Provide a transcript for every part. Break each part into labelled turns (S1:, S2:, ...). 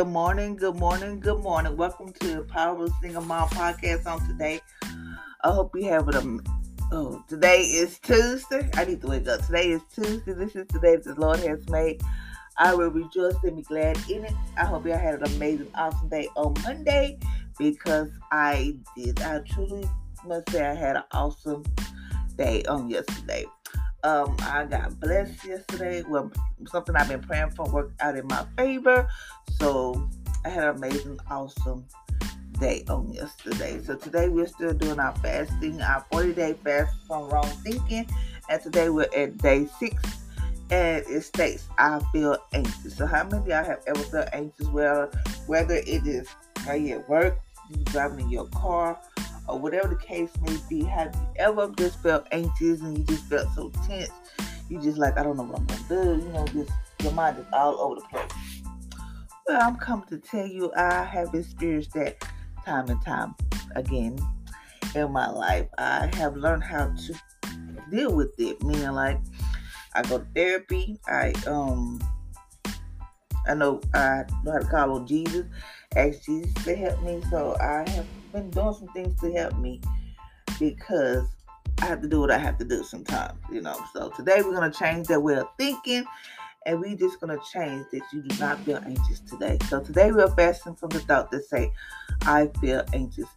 S1: Good morning, good morning, good morning. Welcome to Power Single Mom podcast on today. I hope you have. Um, oh, today is Tuesday. I need to wake up. Today is Tuesday. This is the day that the Lord has made. I will rejoice and be glad in it. I hope y'all had an amazing, awesome day on Monday because I did. I truly must say I had an awesome day on yesterday. Um, I got blessed yesterday. Well, something I've been praying for worked out in my favor. So I had an amazing, awesome day on yesterday. So today we're still doing our fasting, our 40 day fast from wrong thinking. And today we're at day six. And it states, I feel anxious. So how many y'all have ever felt anxious? Well, whether it is how you at work, you driving in your car, or whatever the case may be, have you ever just felt anxious and you just felt so tense? You just like, I don't know what I'm gonna do, you know, just your mind is all over the place. Well, I'm coming to tell you I have experienced that time and time again in my life. I have learned how to deal with it, meaning like I go to therapy, I um I know I know how to call on Jesus, ask Jesus to help me. So I have been doing some things to help me because I have to do what I have to do sometimes, you know. So today we're gonna change that way of thinking and we just gonna change that you do not feel anxious today. So today we're fasting from the thought that say, I feel anxious.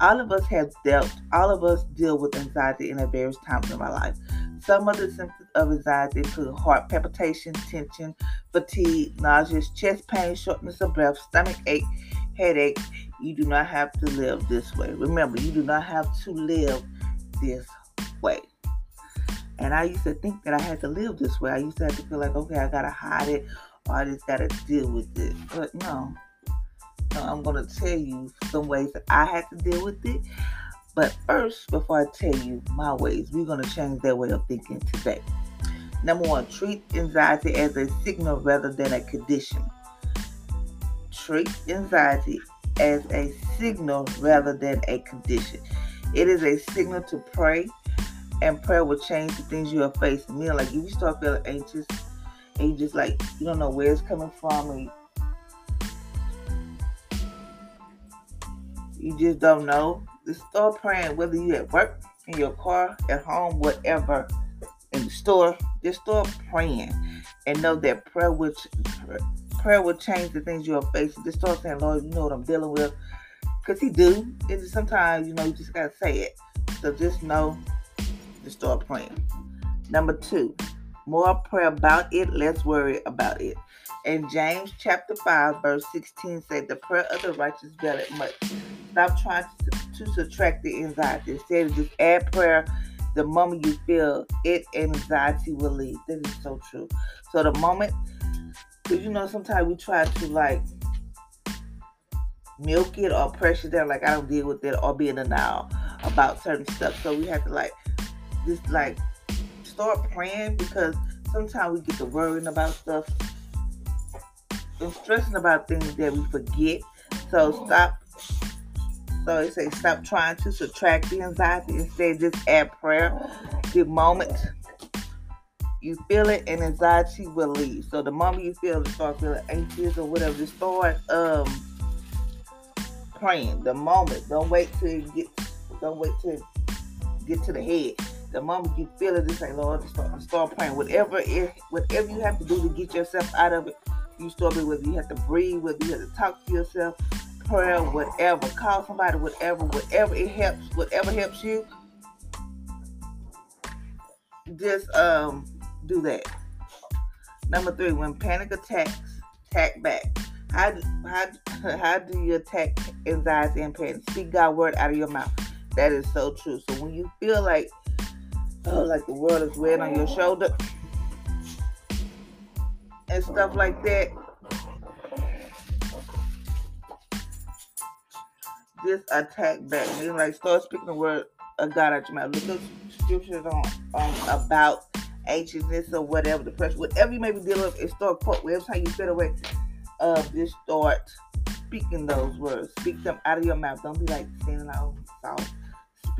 S1: All of us have dealt, all of us deal with anxiety in various times in our life. Some of the symptoms of anxiety include heart palpitation, tension, fatigue, nausea, chest pain, shortness of breath, stomach ache, headache. You do not have to live this way. Remember, you do not have to live this way. And I used to think that I had to live this way. I used to have to feel like, okay, I gotta hide it or I just gotta deal with it. But no. no I'm gonna tell you some ways that I had to deal with it. But first, before I tell you my ways, we're gonna change that way of thinking today. Number one, treat anxiety as a signal rather than a condition. Treat anxiety as a signal rather than a condition. It is a signal to pray, and prayer will change the things you are facing. Meaning, like if you start feeling anxious and you just like you don't know where it's coming from, and you just don't know, just start praying. Whether you at work, in your car, at home, whatever, in the store, just start praying and know that prayer will prayer will change the things you are facing. Just start saying, Lord, you know what I'm dealing with. Because He do. And sometimes, you know, you just got to say it. So just know just start praying. Number two, more prayer about it, less worry about it. In James chapter 5, verse 16 said, The prayer of the righteous availeth much. Stop trying to, to subtract the anxiety. Instead, just add prayer the moment you feel it, anxiety will leave. This is so true. So the moment, because you know, sometimes we try to like milk it or pressure down, like I don't deal with it, or be in denial about certain stuff. So we have to like just like start praying because sometimes we get to worrying about stuff and stressing about things that we forget. So stop. So it says stop trying to subtract the anxiety. Instead, just add prayer. The moment you feel it, and anxiety will leave. So the moment you feel it, start feeling anxious or whatever, just start um praying. The moment, don't wait till you get, don't wait till get to the head the moment you feel it, just say, Lord, start, start praying. Whatever it, whatever you have to do to get yourself out of it, you start it. Whether you have to breathe, whether you have to talk to yourself, prayer, whatever, call somebody, whatever, whatever it helps, whatever helps you, just um do that. Number three, when panic attacks, attack back. How how, how do you attack anxiety and panic? Speak God's word out of your mouth. That is so true. So when you feel like oh, like the world is weighing on your shoulder and stuff like that. Just attack back. Meaning like start speaking the word of God out your mouth. Look up scriptures on, on about anxiousness or whatever, depression, whatever you may be dealing with, and start quote every time you feel away. Uh, just start speaking those words. Speak them out of your mouth. Don't be like standing out soft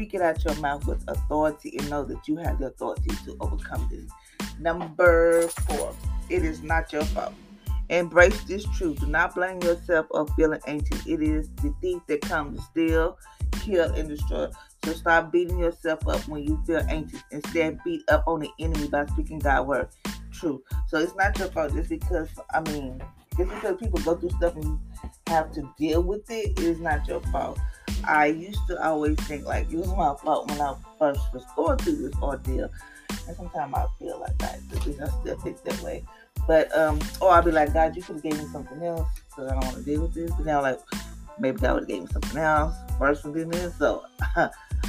S1: Speak it out your mouth with authority and know that you have the authority to overcome this. Number four, it is not your fault. Embrace this truth. Do not blame yourself of feeling anxious. It is the thief that comes to steal, kill, and destroy. So stop beating yourself up when you feel anxious. Instead, beat up on the enemy by speaking God's word. True. So it's not your fault just because, I mean, just because people go through stuff and have to deal with it, it is not your fault. I used to always think like it was my fault when I first was going through this ordeal. And sometimes I feel like that. At least I still think that way. But um, or I'll be like, God, you could have gave me something else, so I don't want to deal with this. But now, like, maybe God would have gave me something else worse than this. So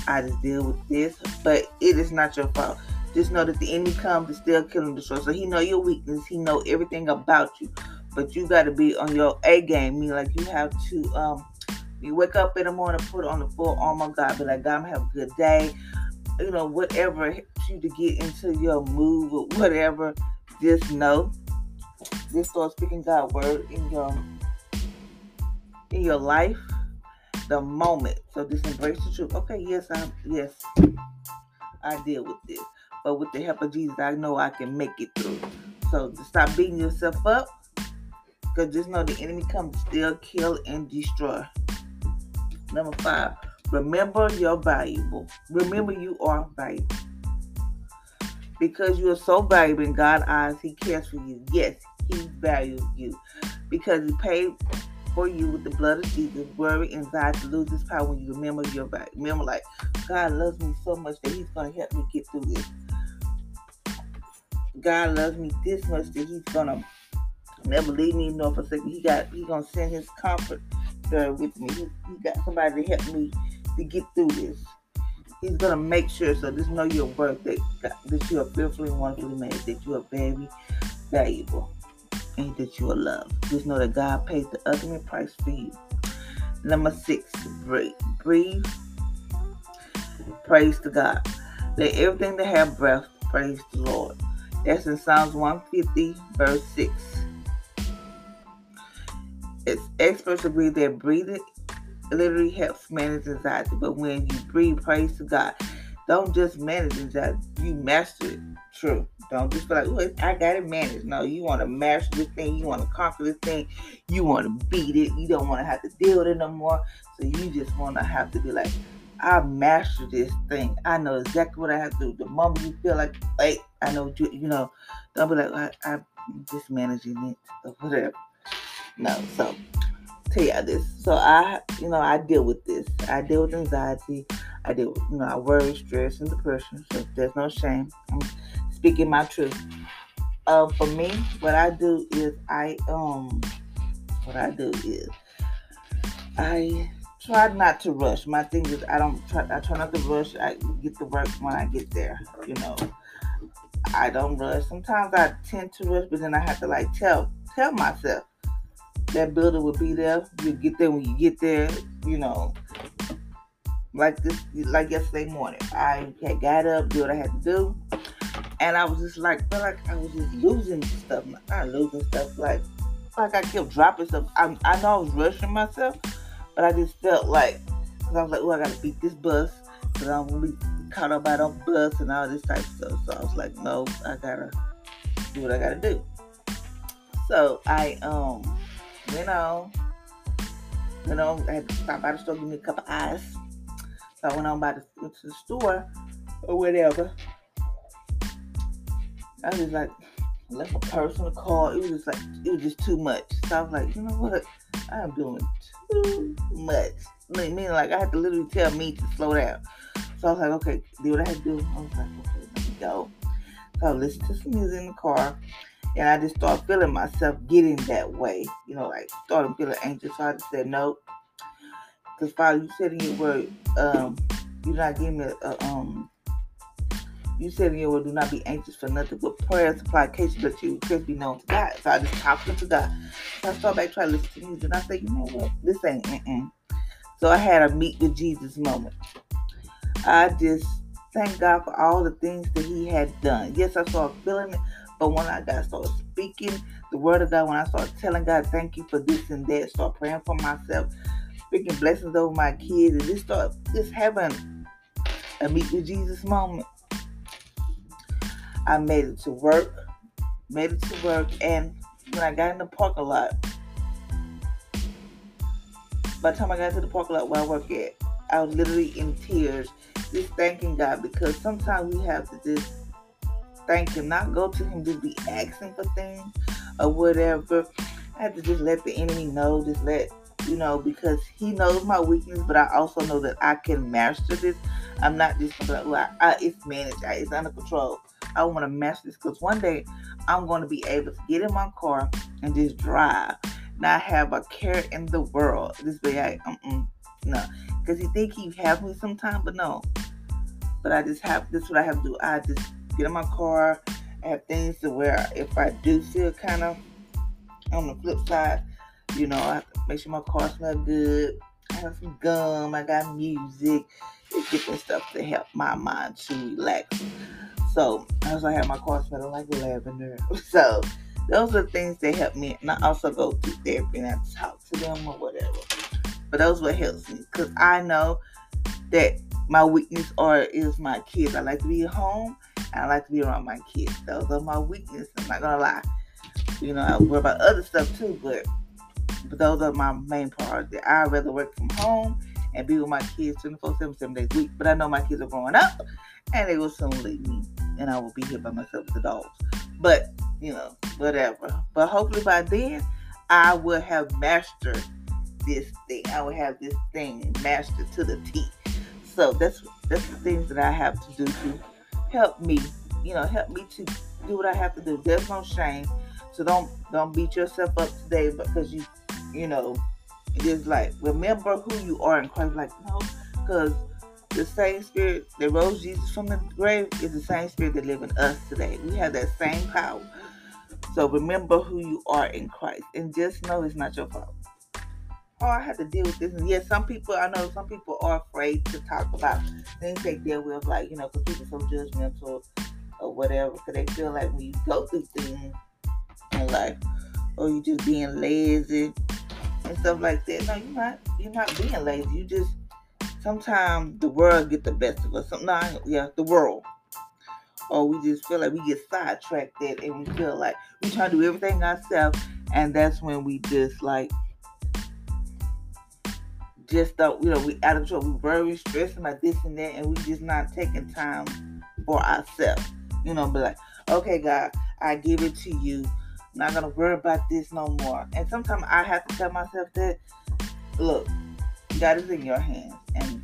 S1: I just deal with this. But it is not your fault. Just know that the enemy comes to still kill and destroy. So he know your weakness. He know everything about you. But you got to be on your A game. Mean like you have to um, you wake up in the morning, put on the full armor of God. Be like, God, I'm have a good day. You know, whatever helps you to get into your mood or whatever. Just know. Just start speaking God's word in your in your life the moment. So just embrace the truth. Okay, yes, I'm yes, I deal with this. But with the help of Jesus, I know I can make it through. So to stop beating yourself up. Because just know the enemy comes steal, kill, and destroy. Number five, remember you're valuable. Remember you are valuable. Because you are so valuable in God's eyes, He cares for you. Yes, He values you. Because He paid for you with the blood of Jesus, worry, and anxiety loses power when you remember your value. Remember, like, God loves me so much that He's to help me get through this. God loves me this much that He's to never leave me nor forsake me. He got, He's going to send His comfort with me. He, he got somebody to help me to get through this. He's gonna make sure so just know your worth that that you are fearfully and wonderfully made, that you are very valuable that you are loved. Just know that God pays the ultimate price for you. Number six, breathe. Breathe. Praise to God. Let everything that have breath praise the Lord. That's in Psalms 150, verse 6. It's experts agree that breathing literally helps manage anxiety, but when you breathe praise to God, don't just manage anxiety, you master it. True. Don't just feel like, oh, I got it managed. No, you want to master this thing. You want to conquer this thing. You want to beat it. You don't want to have to deal with it no more. So you just want to have to be like, I master this thing. I know exactly what I have to do. The moment you feel like, hey, I know, you, you know, don't be like, I, I'm just managing it or whatever. No, so tell y'all this. So I, you know, I deal with this. I deal with anxiety. I deal with, you know, I worry, stress, and depression. So there's no shame. I'm speaking my truth. Uh, for me, what I do is I um, what I do is I try not to rush. My thing is I don't try. I try not to rush. I get the work when I get there. You know, I don't rush. Sometimes I tend to rush, but then I have to like tell tell myself that builder will be there. You get there when you get there. You know, like this, like yesterday morning, I had got up, did what I had to do, and I was just like, felt like I was just losing stuff. Not losing stuff, like like I kept dropping stuff. I, I know I was rushing myself, but I just felt like, cause I was like, oh, I gotta beat this bus, cause I'm gonna be caught up by the bus and all this type of stuff. So I was like, no, I gotta do what I gotta do. So I um you know, you know, I had to stop by the store, give me a cup of ice. So I went on by the, to the store or whatever. I was just like, left my personal car. It was just like, it was just too much. So I was like, you know what? I am doing too much. I like I had to literally tell me to slow down. So I was like, okay, do what I had to do. I was like, okay, let me go. So I listened to some music in the car. And I just started feeling myself getting that way, you know, like started feeling anxious. So I just said, no. Because Father, you said in your word, um, you're not giving me a, um, you said in your word, do not be anxious for nothing but prayer, supplication, but you just be known to God. So I just talked to God. So I started back trying to listen to music, and I said, you know what, this ain't. Mm-mm. So I had a meet with Jesus moment. I just thank God for all the things that He had done. Yes, I started feeling it, but when I got started speaking the word of God, when I started telling God, thank you for this and that, start praying for myself, speaking blessings over my kids, and just start just having a meet with Jesus moment. I made it to work, made it to work, and when I got in the parking lot, by the time I got to the parking lot where I work at, I was literally in tears, just thanking God because sometimes we have to just thank Him, not go to Him, just be asking for things or whatever. I have to just let the enemy know, just let you know, because he knows my weakness, but I also know that I can master this. I'm not just like, well, I, it's managed, I, it's under control. I want to master this because one day I'm going to be able to get in my car and just drive, not have a care in the world. This way, I, um, no, because he think he have me sometime, but no. But I just have this. Is what I have to do. I just get in my car. I have things to where if I do feel kind of on the flip side, you know, I have to make sure my car smell good. I have some gum. I got music. It's different stuff to help my mind to relax. So I also have my car smelling like lavender. So those are things that help me. And I also go to therapy and I talk to them or whatever. But those what helps me because I know that my weakness are is my kids. I like to be at home and I like to be around my kids. Those are my weakness. I'm not gonna lie. You know, I worry about other stuff too, but but those are my main priorities. I'd rather work from home and be with my kids 24 7, 7 days a week. But I know my kids are growing up and they will soon leave me and I will be here by myself with the dogs. But, you know, whatever. But hopefully by then, I will have mastered this thing. I will have this thing mastered to the T. So that's that's the things that I have to do to help me, you know, help me to do what I have to do. There's no shame. So don't don't beat yourself up today because you you know, just like remember who you are in Christ. Like no, because the same spirit that rose Jesus from the grave is the same spirit that lives in us today. We have that same power. So remember who you are in Christ and just know it's not your fault. Oh, I had to deal with this. And yes, some people, I know some people are afraid to talk about things they deal with, like, you know, because people are so judgmental or whatever, because they feel like when you go through things in life, oh, or you're just being lazy and stuff like that. No, you're not. You're not being lazy. You just sometimes the world get the best of us. Sometimes, yeah, the world. Or we just feel like we get sidetracked at and we feel like we try to do everything ourselves and that's when we just like just don't you know we out of control we very stressing about this and that and we just not taking time for ourselves you know be like okay god i give it to you I'm not gonna worry about this no more and sometimes i have to tell myself that look God is in your hands, and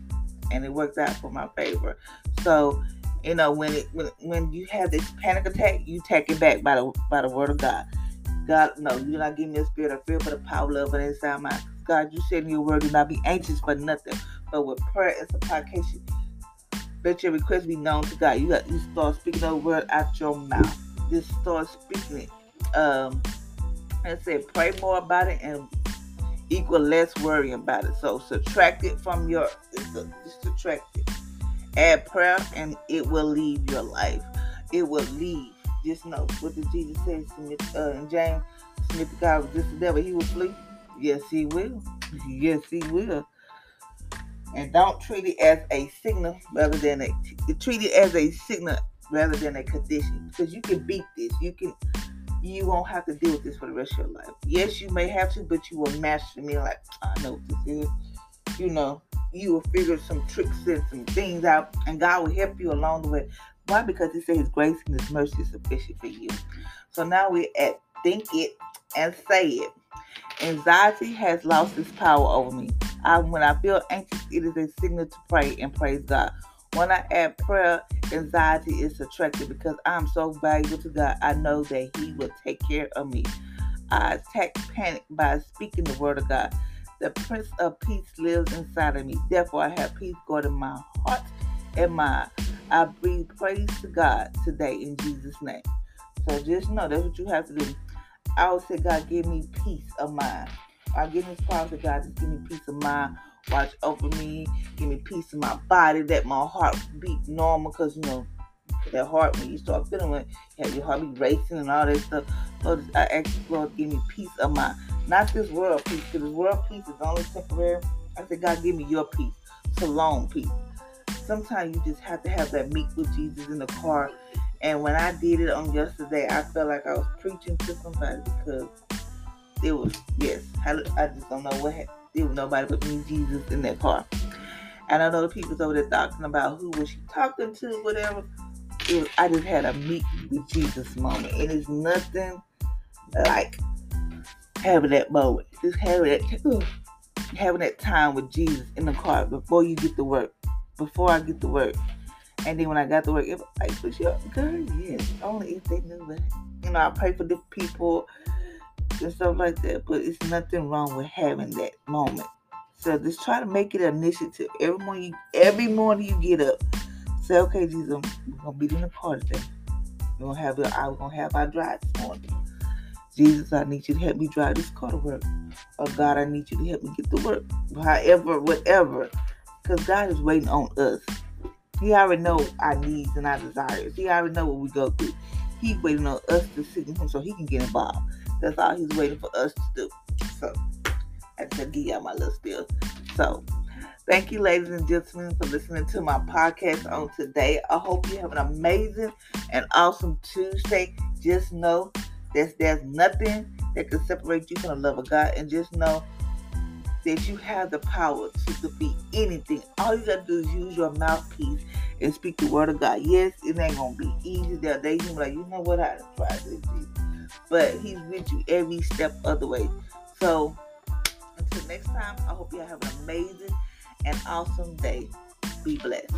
S1: and it works out for my favor. So, you know, when it when, when you have this panic attack, you take it back by the by the word of God. God, no, you're not giving me a spirit of fear, but a power, love, and inside my God. You said in your word, do not be anxious for nothing, but with prayer and supplication, let your request be known to God. You got you start speaking the word out your mouth. Just start speaking it. Um, and said, pray more about it and equal less worry about it. So subtract it from your just subtract it. Add prayer and it will leave your life. It will leave. Just know what did Jesus say Smith, uh, James Smith God was just the devil, he will flee. Yes, he will. Yes, he will. And don't treat it as a signal rather than a treat it as a signal rather than a condition. Because you can beat this. You can you won't have to deal with this for the rest of your life. Yes, you may have to, but you will master me like, I know what this is. You know, you will figure some tricks and some things out, and God will help you along the way. Why? Because He said His grace and His mercy is sufficient for you. So now we're at think it and say it. Anxiety has lost its power over me. I, when I feel anxious, it is a signal to pray and praise God. When I add prayer, anxiety is subtracted because I'm so valuable to God. I know that He will take care of me. I attack panic by speaking the word of God. The Prince of Peace lives inside of me. Therefore, I have peace God in my heart and mind. I breathe praise to God today in Jesus' name. So just know that's what you have to do. I would say, God, give me peace of mind. I give this promise to God, just give me peace of mind watch over me, give me peace in my body, let my heart beat normal, because you know that heart when you start feeling it, you have your heart be racing and all that stuff. Lord, I ask you, Lord, give me peace of mind, not this world peace, because this world peace is only temporary. I said, God, give me your peace, shalom peace. Sometimes you just have to have that meet with Jesus in the car And when I did it on yesterday, I felt like I was preaching to somebody because it was yes. I, I just don't know what happened. Was nobody but me, Jesus, in that car. And I know the people's over there talking about who was she talking to, whatever. Was, I just had a meet with Jesus moment, and it's nothing like having that moment. Just having that, having that time with Jesus in the car before you get to work, before I get to work. And then when I got to work, it was like, for sure, girl, yes, only if they knew that. You know, I pray for the people and stuff like that, but it's nothing wrong with having that moment. So just try to make it an initiative. Every morning, you, every morning you get up, say, "Okay, Jesus, we're gonna be in the car today. We're gonna have, I was gonna have our drive this morning. Jesus, I need you to help me drive this car to work. Or God, I need you to help me get to work. However, whatever, because God is waiting on us. He already know our needs and our desires. He already know what we go through. He's waiting on us to sit with him so he can get involved. That's all he's waiting for us to do. So I just give y'all my little spiel. So thank you, ladies and gentlemen, for listening to my podcast on today. I hope you have an amazing and awesome Tuesday. Just know that there's nothing that can separate you from the love of God, and just know that you have the power to defeat anything. All you gotta do is use your mouthpiece and speak the word of God. Yes, it ain't gonna be easy. There are days you like, you know what, I tried this, but He's with you every step of the way. So until next time, I hope you have an amazing and awesome day. Be blessed.